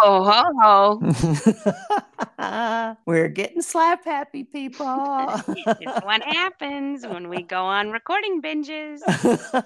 Ho, ho, ho. We're getting slap happy, people. it's what happens when we go on recording binges.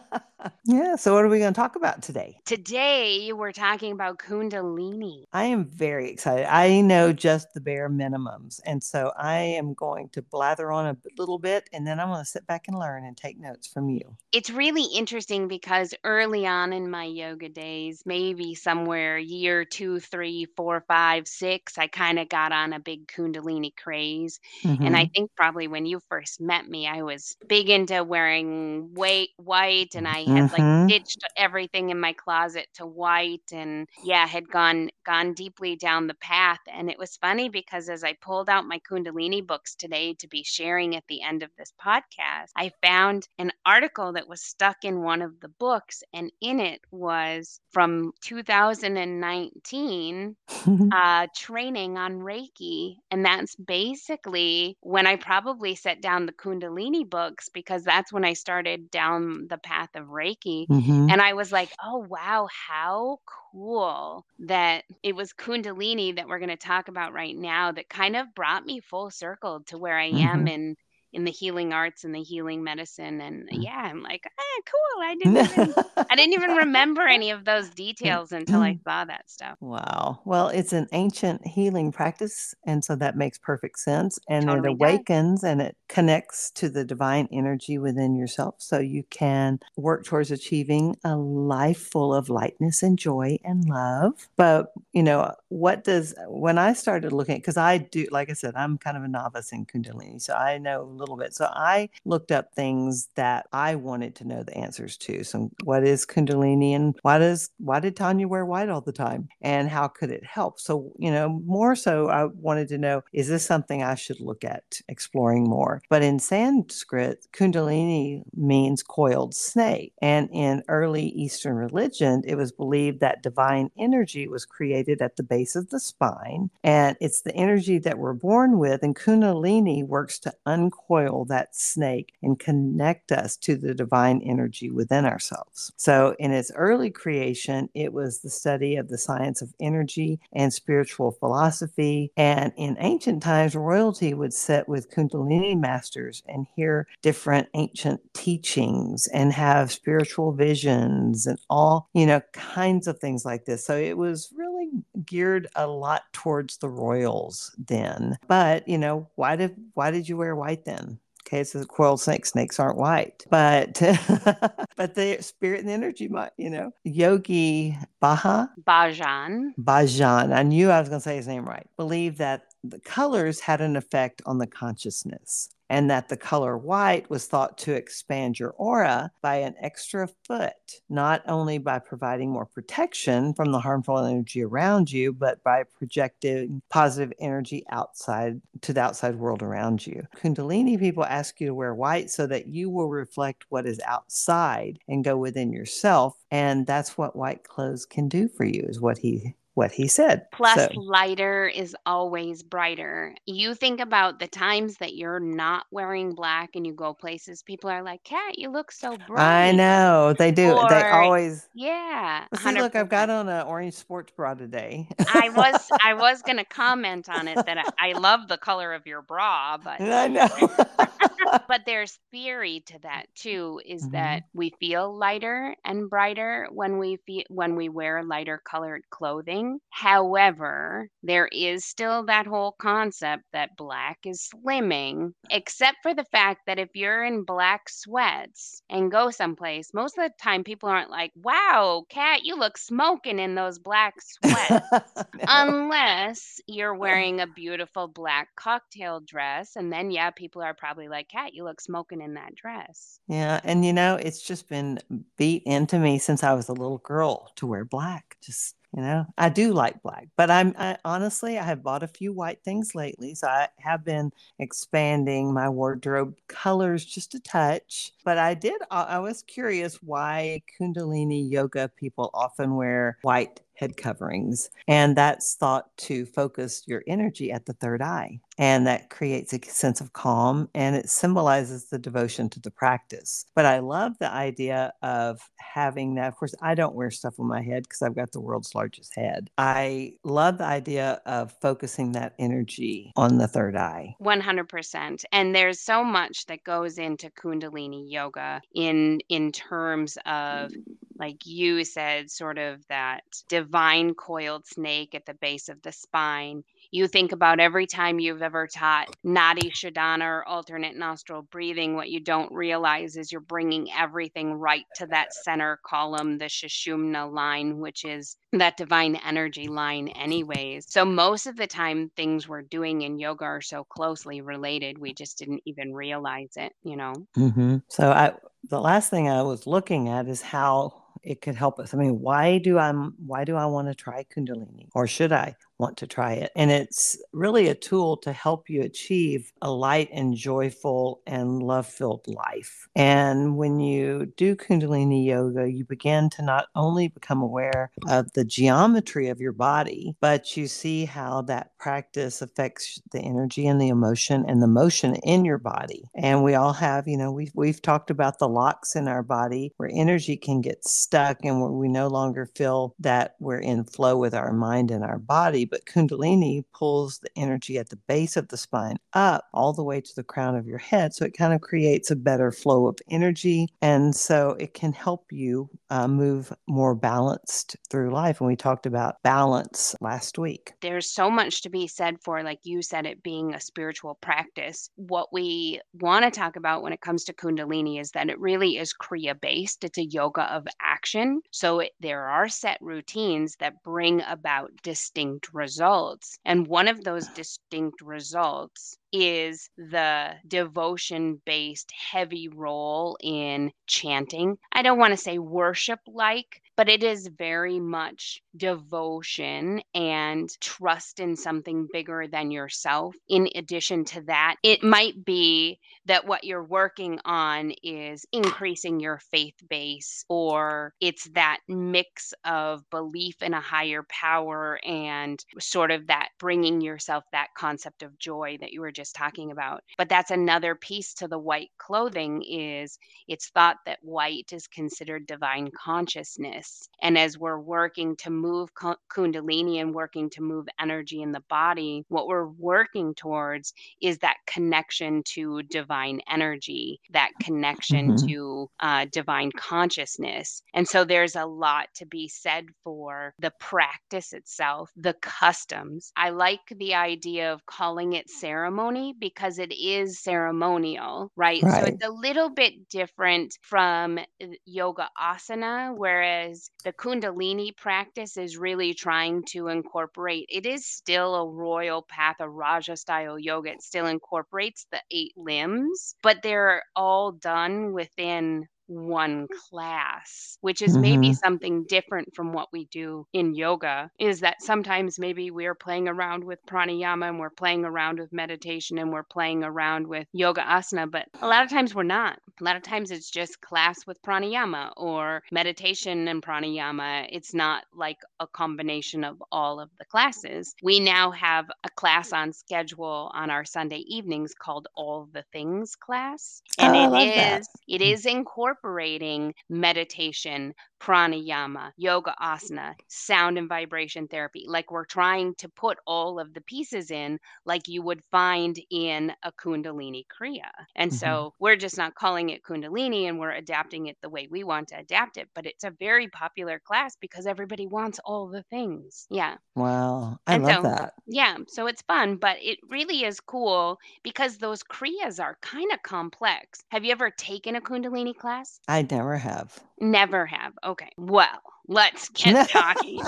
yeah. So, what are we going to talk about today? Today, we're talking about Kundalini. I am very excited. I know just the bare minimums. And so, I am going to blather on a little bit and then I'm going to sit back and learn and take notes from you. It's really interesting because early on in my yoga days, maybe somewhere year two, three, three, four, five, six, I kind of got on a big Kundalini craze. Mm-hmm. And I mm-hmm. think probably when you first met me, I was big into wearing white, white, and I had mm-hmm. like ditched everything in my closet to white, and yeah, had gone gone deeply down the path. And it was funny because as I pulled out my Kundalini books today to be sharing at the end of this podcast, I found an article that was stuck in one of the books, and in it was from 2019 uh, training on Reiki. And that's basically when I probably set down the Kundalini books because that's when I started down the path of Reiki. Mm-hmm. And I was like, oh, wow, how cool that it was Kundalini that we're going to talk about right now that kind of brought me full circle to where I mm-hmm. am in in the healing arts and the healing medicine and mm. yeah i'm like ah cool i didn't even i didn't even remember any of those details until i saw that stuff wow well it's an ancient healing practice and so that makes perfect sense and totally it awakens does. and it connects to the divine energy within yourself so you can work towards achieving a life full of lightness and joy and love but you know what does when i started looking because i do like i said i'm kind of a novice in kundalini so i know little bit. So I looked up things that I wanted to know the answers to. So what is Kundalini and why does why did Tanya wear white all the time? And how could it help? So, you know, more so I wanted to know, is this something I should look at exploring more? But in Sanskrit, Kundalini means coiled snake. And in early Eastern religion, it was believed that divine energy was created at the base of the spine. And it's the energy that we're born with. And Kundalini works to uncoil that snake and connect us to the divine energy within ourselves. So, in its early creation, it was the study of the science of energy and spiritual philosophy. And in ancient times, royalty would sit with Kundalini masters and hear different ancient teachings and have spiritual visions and all, you know, kinds of things like this. So, it was really geared a lot towards the royals then. But, you know, why did why did you wear white then? Okay, it's a coiled snake. Snakes aren't white, but but the spirit and the energy might, you know. Yogi Baha Bhajan Bhajan. I knew I was going to say his name right. Believe that the colors had an effect on the consciousness and that the color white was thought to expand your aura by an extra foot, not only by providing more protection from the harmful energy around you, but by projecting positive energy outside to the outside world around you. Kundalini people ask you to wear white so that you will reflect what is outside and go within yourself. And that's what white clothes can do for you, is what he what he said. Plus, so. lighter is always brighter. You think about the times that you're not wearing black and you go places, people are like, Kat, you look so bright. I know, they do. Or, they always. Yeah. See, look, I've got on an orange sports bra today. I was I was going to comment on it that I, I, love the color of your bra, but. I know. but there's theory to that too is mm-hmm. that we feel lighter and brighter when we feel when we wear lighter colored clothing however there is still that whole concept that black is slimming except for the fact that if you're in black sweats and go someplace most of the time people aren't like wow kat you look smoking in those black sweats no. unless you're wearing a beautiful black cocktail dress and then yeah people are probably like Kat, you look smoking in that dress. Yeah. And you know, it's just been beat into me since I was a little girl to wear black. Just You know, I do like black, but I'm I, honestly, I have bought a few white things lately. So I have been expanding my wardrobe colors just a touch. But I did, I was curious why Kundalini yoga people often wear white head coverings. And that's thought to focus your energy at the third eye. And that creates a sense of calm and it symbolizes the devotion to the practice. But I love the idea of having that. Of course, I don't wear stuff on my head because I've got the world's largest head. I love the idea of focusing that energy on the third eye. 100%. And there's so much that goes into Kundalini yoga in in terms of like you said, sort of that divine coiled snake at the base of the spine. You think about every time you've ever taught Nadi Shodhana or alternate nostril breathing, what you don't realize is you're bringing everything right to that center column, the Sushumna line, which is that divine energy line, anyways. So, most of the time, things we're doing in yoga are so closely related, we just didn't even realize it, you know? Mm-hmm. So, I, the last thing I was looking at is how it could help us. I mean, why do I why do I want to try Kundalini or should I? Want to try it. And it's really a tool to help you achieve a light and joyful and love filled life. And when you do Kundalini yoga, you begin to not only become aware of the geometry of your body, but you see how that practice affects the energy and the emotion and the motion in your body. And we all have, you know, we've, we've talked about the locks in our body where energy can get stuck and where we no longer feel that we're in flow with our mind and our body but Kundalini pulls the energy at the base of the spine up all the way to the crown of your head. So it kind of creates a better flow of energy. And so it can help you uh, move more balanced through life. And we talked about balance last week. There's so much to be said for, like you said, it being a spiritual practice. What we want to talk about when it comes to Kundalini is that it really is Kriya based, it's a yoga of action. So it, there are set routines that bring about distinct results. And one of those distinct results is the devotion based heavy role in chanting. I don't want to say worship like, but it is very much devotion and trust in something bigger than yourself. In addition to that, it might be that what you're working on is increasing your faith base, or it's that mix of belief in a higher power and sort of that bringing yourself that concept of joy that you were just talking about. But that's another piece to the white clothing is it's thought that white is considered divine consciousness. And as we're working to move kundalini and working to move energy in the body, what we're working towards is that connection to divine energy, that connection mm-hmm. to uh, divine consciousness. And so there's a lot to be said for the practice itself, the customs. I like the idea of calling it ceremony because it is ceremonial, right? right? So it's a little bit different from uh, yoga asana, whereas the Kundalini practice is really trying to incorporate, it is still a royal path, a Raja style yoga. It still incorporates the eight limbs, but they're all done within one class, which is mm-hmm. maybe something different from what we do in yoga, is that sometimes maybe we're playing around with pranayama and we're playing around with meditation and we're playing around with yoga asana, but a lot of times we're not. A lot of times it's just class with pranayama or meditation and pranayama. It's not like a combination of all of the classes. We now have a class on schedule on our Sunday evenings called All the Things class. And oh, it is that. it is incorporated incorporating meditation, pranayama, yoga asana, sound and vibration therapy. Like we're trying to put all of the pieces in like you would find in a Kundalini Kriya. And mm-hmm. so we're just not calling it Kundalini and we're adapting it the way we want to adapt it. But it's a very popular class because everybody wants all the things. Yeah. Wow. I and love so, that. Yeah. So it's fun, but it really is cool because those Kriyas are kind of complex. Have you ever taken a Kundalini class? I never have. Never have. Okay. Okay, well, let's get talking.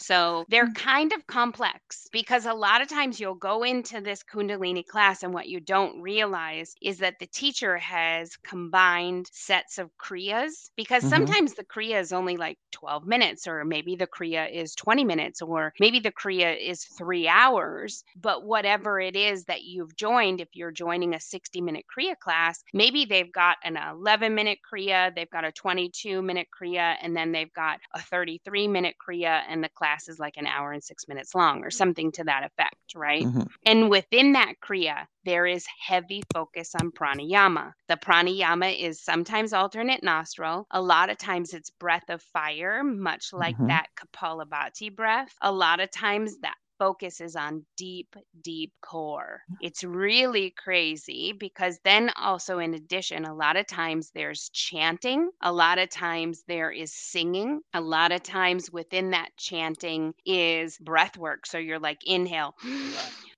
So they're mm. kind of complex because a lot of times you'll go into this Kundalini class, and what you don't realize is that the teacher has combined sets of Kriyas because mm-hmm. sometimes the Kriya is only like 12 minutes, or maybe the Kriya is 20 minutes, or maybe the Kriya is three hours. But whatever it is that you've joined, if you're joining a 60 minute Kriya class, maybe they've got an 11 minute Kriya, they've got a 22 minute Kriya, and then they've got a 33 minute Kriya, and the class is like an hour and six minutes long or something to that effect, right? Mm-hmm. And within that Kriya, there is heavy focus on pranayama. The pranayama is sometimes alternate nostril. A lot of times it's breath of fire, much like mm-hmm. that Kapalabhati breath. A lot of times that focuses on deep, deep core. It's really crazy because then also, in addition, a lot of times there's chanting, a lot of times there is singing, a lot of times within that chanting is breath work. So you're like, inhale.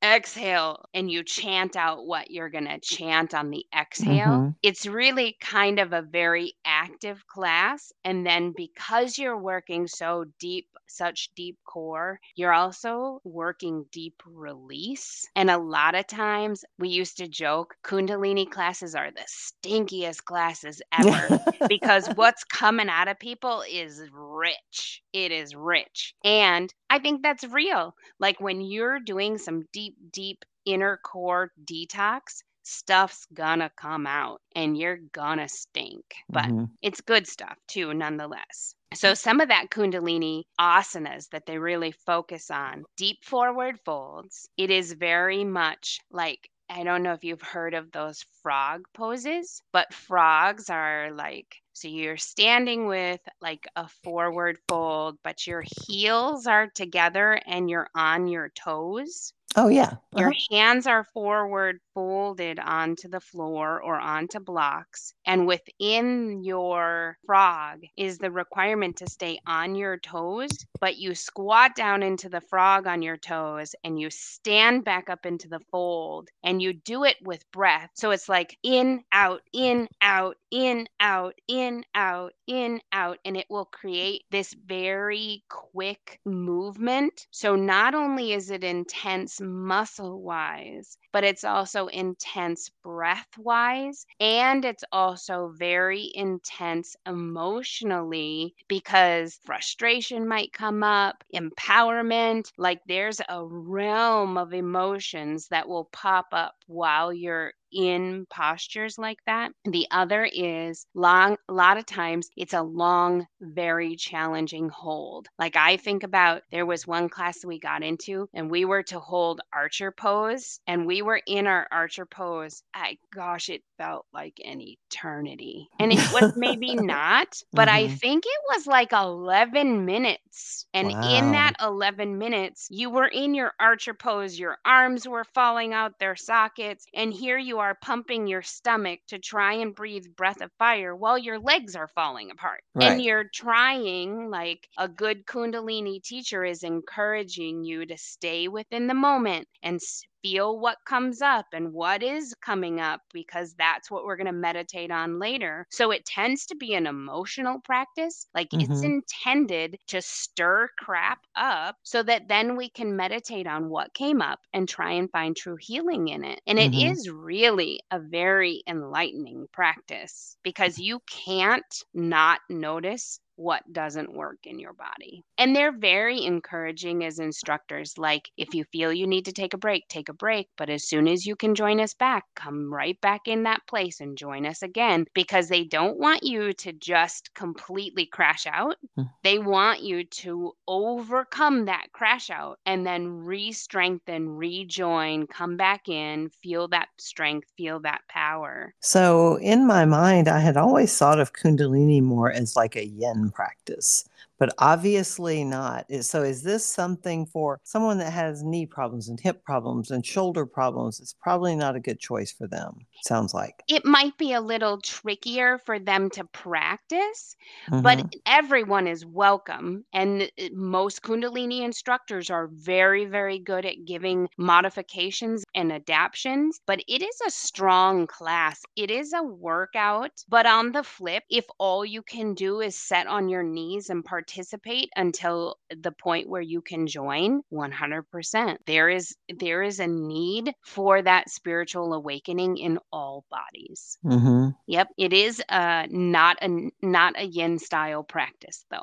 Exhale and you chant out what you're going to chant on the exhale. Mm-hmm. It's really kind of a very active class. And then because you're working so deep, such deep core, you're also working deep release. And a lot of times we used to joke Kundalini classes are the stinkiest classes ever because what's coming out of people is rich. It is rich. And I think that's real. Like when you're doing some deep, deep inner core detox, stuff's gonna come out and you're gonna stink. But mm-hmm. it's good stuff too, nonetheless. So, some of that Kundalini asanas that they really focus on deep forward folds, it is very much like I don't know if you've heard of those frog poses, but frogs are like so you're standing with like a forward fold, but your heels are together and you're on your toes. Oh, yeah. Uh-huh. Your hands are forward folded onto the floor or onto blocks. And within your frog is the requirement to stay on your toes, but you squat down into the frog on your toes and you stand back up into the fold and you do it with breath. So it's like in, out, in, out, in, out, in, out, in, out. And it will create this very quick movement. So not only is it intense muscle wise, but it's also intense breath wise. And it's also very intense emotionally because frustration might come up, empowerment. Like there's a realm of emotions that will pop up while you're in postures like that. The other is long, a lot of times it's a long, very challenging hold. Like I think about there was one class we got into and we were to hold archer pose and we were in our archer pose. I gosh, it felt like an eternity. And it was maybe not, but mm-hmm. I think it was like 11 minutes. And wow. in that 11 minutes, you were in your archer pose, your arms were falling out their sockets, and here you are pumping your stomach to try and breathe breath of fire while your legs are falling apart. Right. And you're trying, like a good Kundalini teacher is encouraging you to stay within the moment and feel what comes up and what is coming up because that's what we're going to meditate on later. So it tends to be an emotional practice. Like mm-hmm. it's intended to stir crap up so that then we can meditate on what came up and try and find true healing in it. And it mm-hmm. is really a very enlightening practice because you can't not notice what doesn't work in your body. And they're very encouraging as instructors. Like, if you feel you need to take a break, take a break. But as soon as you can join us back, come right back in that place and join us again because they don't want you to just completely crash out. Mm. They want you to overcome that crash out and then re strengthen, rejoin, come back in, feel that strength, feel that power. So, in my mind, I had always thought of Kundalini more as like a yin practice but obviously not. So, is this something for someone that has knee problems and hip problems and shoulder problems? It's probably not a good choice for them, sounds like. It might be a little trickier for them to practice, mm-hmm. but everyone is welcome. And uh, most Kundalini instructors are very, very good at giving modifications and adaptations, but it is a strong class. It is a workout, but on the flip, if all you can do is set on your knees and participate participate until the point where you can join 100% there is there is a need for that spiritual awakening in all bodies. Mm-hmm. yep it is uh not a not a yin style practice though.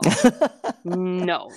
No.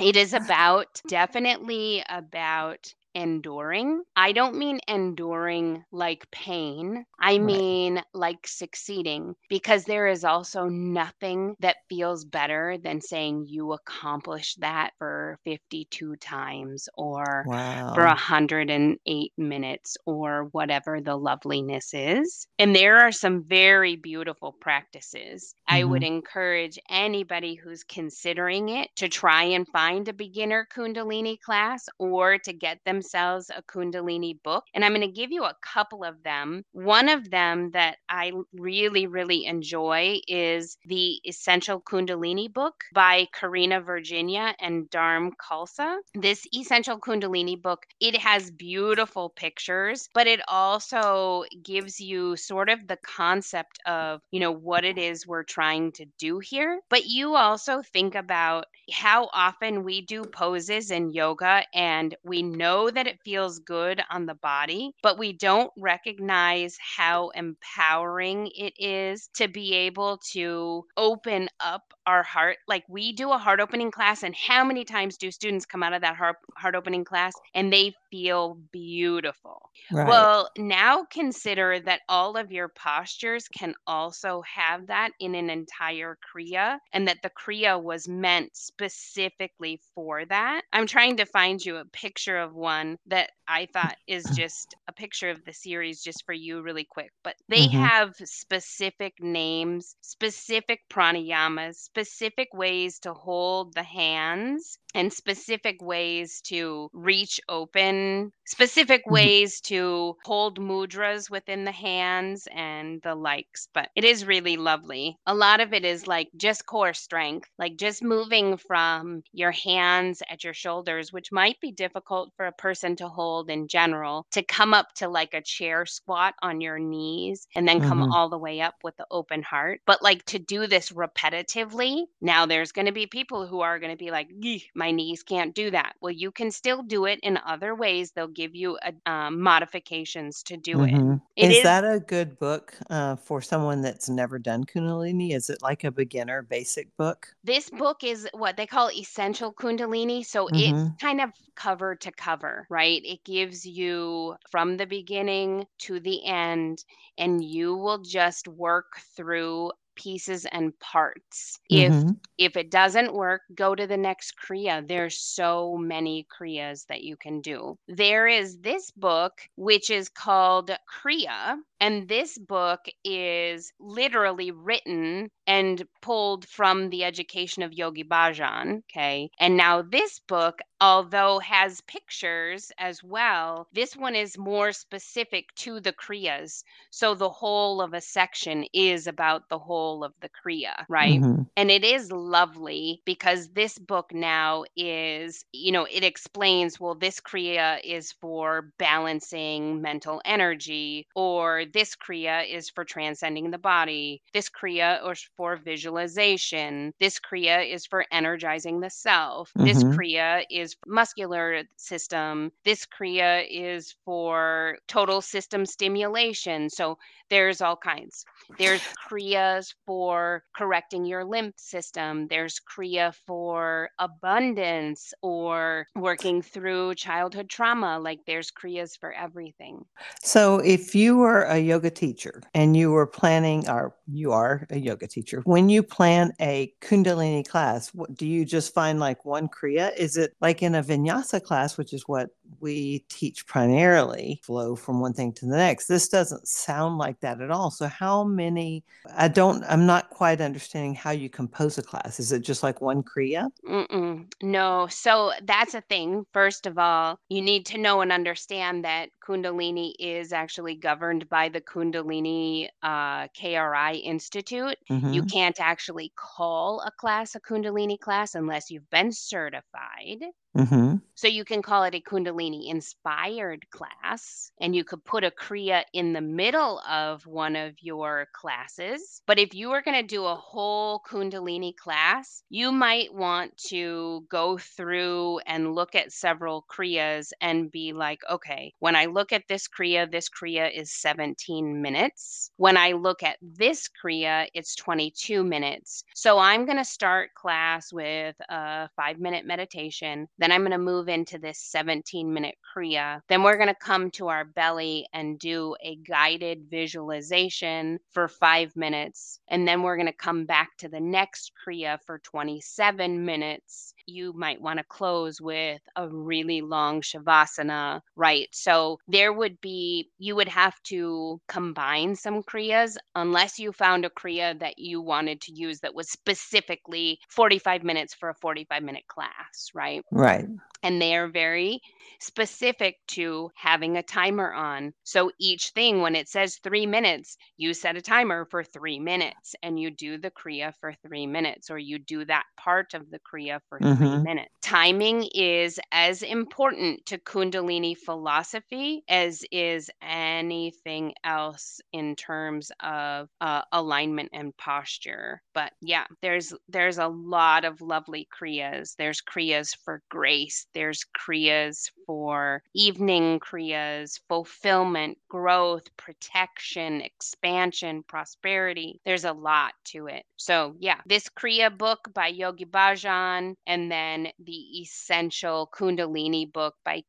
It is about definitely about enduring. I don't mean enduring like pain. I right. mean like succeeding because there is also nothing that feels better than saying you accomplished that for 52 times or wow. for 108 minutes or whatever the loveliness is. And there are some very beautiful practices. Mm-hmm. I would mm-hmm. encourage anybody who's considering it to try and find a beginner Kundalini class or to get them themselves a Kundalini book. And I'm going to give you a couple of them. One of them that I really, really enjoy is the Essential Kundalini book by Karena Virginia and Dharm Khalsa. This Essential Kundalini book, it has beautiful pictures, but it also gives you sort of the concept of, you know, what it is we're trying to do here. But you also think about how often we do poses in yoga and we know that it feels good on the body, but we don't recognize how empowering it is to be able to open up our heart. Like we do a heart opening class, and how many times do students come out of that heart, heart opening class and they feel beautiful? Right. Well, now consider that all of your postures can also have that in an entire Kriya, and that the Kriya was meant specifically for that. I'm trying to find you a picture of one one that I thought is just a picture of the series just for you really quick. But they mm-hmm. have specific names, specific pranayamas, specific ways to hold the hands and specific ways to reach open, specific mm-hmm. ways to hold mudras within the hands and the likes. But it is really lovely. A lot of it is like just core strength, like just moving from your hands at your shoulders, which might be difficult for a person to hold in general, to come up to like a chair squat on your knees and then come mm-hmm. all the way up with the open heart. But like to do this repetitively, now there's going to be people who are going to be like, my my knees can't do that. Well, you can still do it in other ways. They'll give you a, um, modifications to do mm-hmm. it. it is, is, that a good book uh, for someone that's never done Kundalini? Is it like a beginner basic book? This book is what they call essential Kundalini. So mm-hmm. it's kind of cover to cover, right? It gives you from the beginning to the end, and you will just work through pieces and parts. Mm-hmm. If if it doesn't work, go to the next kriya. There's so many kriyas that you can do. There is this book which is called Kriya and this book is literally written and pulled from the education of Yogi Bhajan. Okay. And now this book, although has pictures as well, this one is more specific to the Kriyas. So the whole of a section is about the whole of the Kriya, right? Mm-hmm. And it is lovely because this book now is, you know, it explains, well, this Kriya is for balancing mental energy or this Kriya is for transcending the body. This Kriya is for visualization. This Kriya is for energizing the self. Mm-hmm. This Kriya is muscular system. This Kriya is for total system stimulation. So there's all kinds. There's Kriyas for correcting your lymph system. There's Kriya for abundance or working through childhood trauma. Like there's Kriyas for everything. So if you were a yoga teacher and you were planning, or you are a yoga teacher, when you plan a Kundalini class, what, do you just find like one Kriya? Is it like in a vinyasa class, which is what we teach primarily, flow from one thing to the next? This doesn't sound like that at all. So, how many? I don't, I'm not quite understanding how you compose a class. Is it just like one Kriya? Mm-mm. No. So, that's a thing. First of all, you need to know and understand that Kundalini is actually governed by the Kundalini uh, KRI Institute. Mm-hmm. You can't actually call a class a Kundalini class unless you've been certified. Mm-hmm. So you can call it a Kundalini inspired class, and you could put a Kriya in the middle of one of your classes. But if you are going to do a whole Kundalini class, you might want to go through and look at several Kriyas and be like, okay, when I look at this Kriya, this Kriya is 17 minutes. When I look at this Kriya, it's 22 minutes. So I'm going to start class with a five minute meditation. Then I'm going to move into this 17 minute Kriya. Then we're going to come to our belly and do a guided visualization for five minutes. And then we're going to come back to the next Kriya for 27 minutes. You might want to close with a really long Shavasana, right? So there would be, you would have to combine some Kriyas unless you found a Kriya that you wanted to use that was specifically 45 minutes for a 45 minute class, right? Right and they are very specific to having a timer on. So each thing, when it says three minutes, you set a timer for three minutes and you do the Kriya for three minutes, or you do that part of the Kriya for mm-hmm. Three minutes. Timing is as important to Kundalini philosophy as is anything else in terms of uh, alignment and posture. But yeah, there's there's a lot of lovely Kriyas. There's Kriyas for grace. There's Kriyas for evening kriyas, fulfillment, growth, protection, expansion, prosperity. There's a lot to it. So, yeah, this Kriya book by Yogi Bhajan, and then the Essential Kundalini book by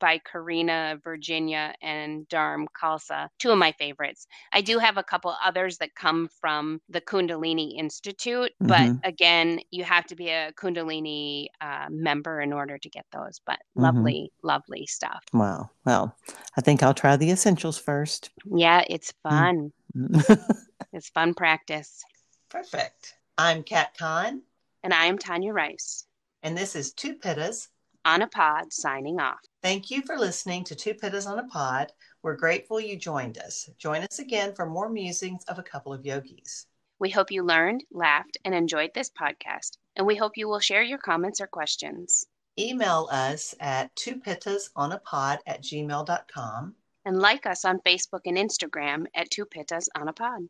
by Karena Virginia and Dharm Khalsa, two of my favorites. I do have a couple others that come from the Kundalini Institute, but mm-hmm. again, you have to be a Kundalini uh, member in order to get those. But mm-hmm. lovely, lovely stuff. Wow. Well, I think I'll try the essentials first. Yeah, it's mm. fun. Mm. it's fun practice. Perfect. I'm Kat Kahn. And I'm Tanya Rice. And this is Two Pittas on a Pod signing off. Thank you for listening to Two Pittas on a Pod. We're grateful you joined us. Join us again for more musings of a couple of yogis. We hope you learned, laughed, and enjoyed this podcast, and we hope you will share your comments or questions. Email us at twopittasonapod at gmail.com. And like us on Facebook and Instagram at Two Pittas on a Pod.